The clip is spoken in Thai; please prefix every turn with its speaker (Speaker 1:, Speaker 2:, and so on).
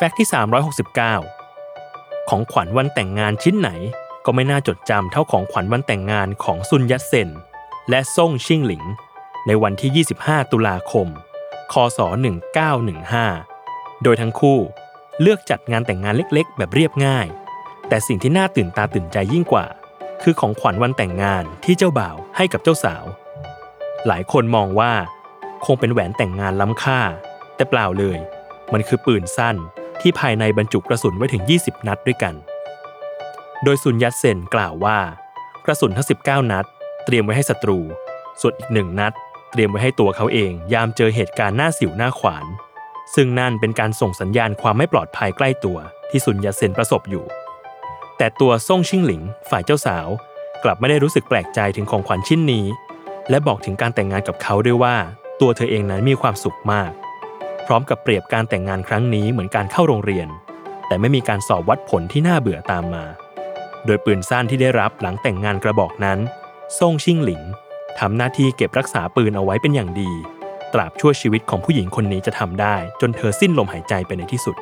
Speaker 1: แฟกต์ที่ 369 ของขวัญวันแต่งงานชิ้นไหนก็ไม่น่าจดจำเท่าของขวัญวันแต่งงานของซุนยัตเซน และซ่งชิงหลิง ในวันที่ 25 ตุลาคม คศ 1915 โดยทั้งคู่เลือกจัดงานแต่งงานเล็กๆ แบบเรียบง่าย แต่สิ่งที่น่าตื่นตาตื่นใจยิ่งกว่า คือของขวัญวันแต่งงานที่เจ้าบ่าวให้กับเจ้าสาว หลายคนมองว่า คงเป็นแหวนแต่งงานล้ำค่า แต่เปล่าเลย มันคือปืนสั้น ที่ภายในบรรจุกระสุนไว้ถึง 20 นัดด้วยกัน โดยซุนยัตเซนกล่าวว่า กระสุนทั้ง 19 นัด เตรียมไว้ให้ศัตรู ส่วนอีกหนึ่งนัด เตรียมไว้ให้ตัวเขาเอง ยามเจอเหตุการณ์หน้าสิวหน้าขวาน ซึ่งนั่นเป็นการส่งสัญญาณความไม่ปลอดภัยใกล้ตัวที่ซุนยัตเซนประสบอยู่ แต่ตัวซ่งชิงหลิง ฝ่ายเจ้าสาว กลับไม่ได้รู้สึกแปลกใจถึงของขวัญชิ้นนี้ และบอกถึงการแต่งงานกับเขาด้วยว่า ตัวเธอเองนั้นมีความสุขมาก พร้อมกับเปรียบการแต่งงานครั้งนี้เหมือนการเข้าโรงเรียน แต่ไม่มีการสอบวัดผลที่น่าเบื่อตามมา โดยปืนสั้นที่ได้รับหลังแต่งงานกระบอกนั้นซ่งชิงหลิงทำหน้าที่เก็บรักษาปืนเอาไว้เป็นอย่างดี ตราบชั่วชีวิตของผู้หญิงคนนี้จะทำได้ จนเธอสิ้นลมหายใจไปในที่สุด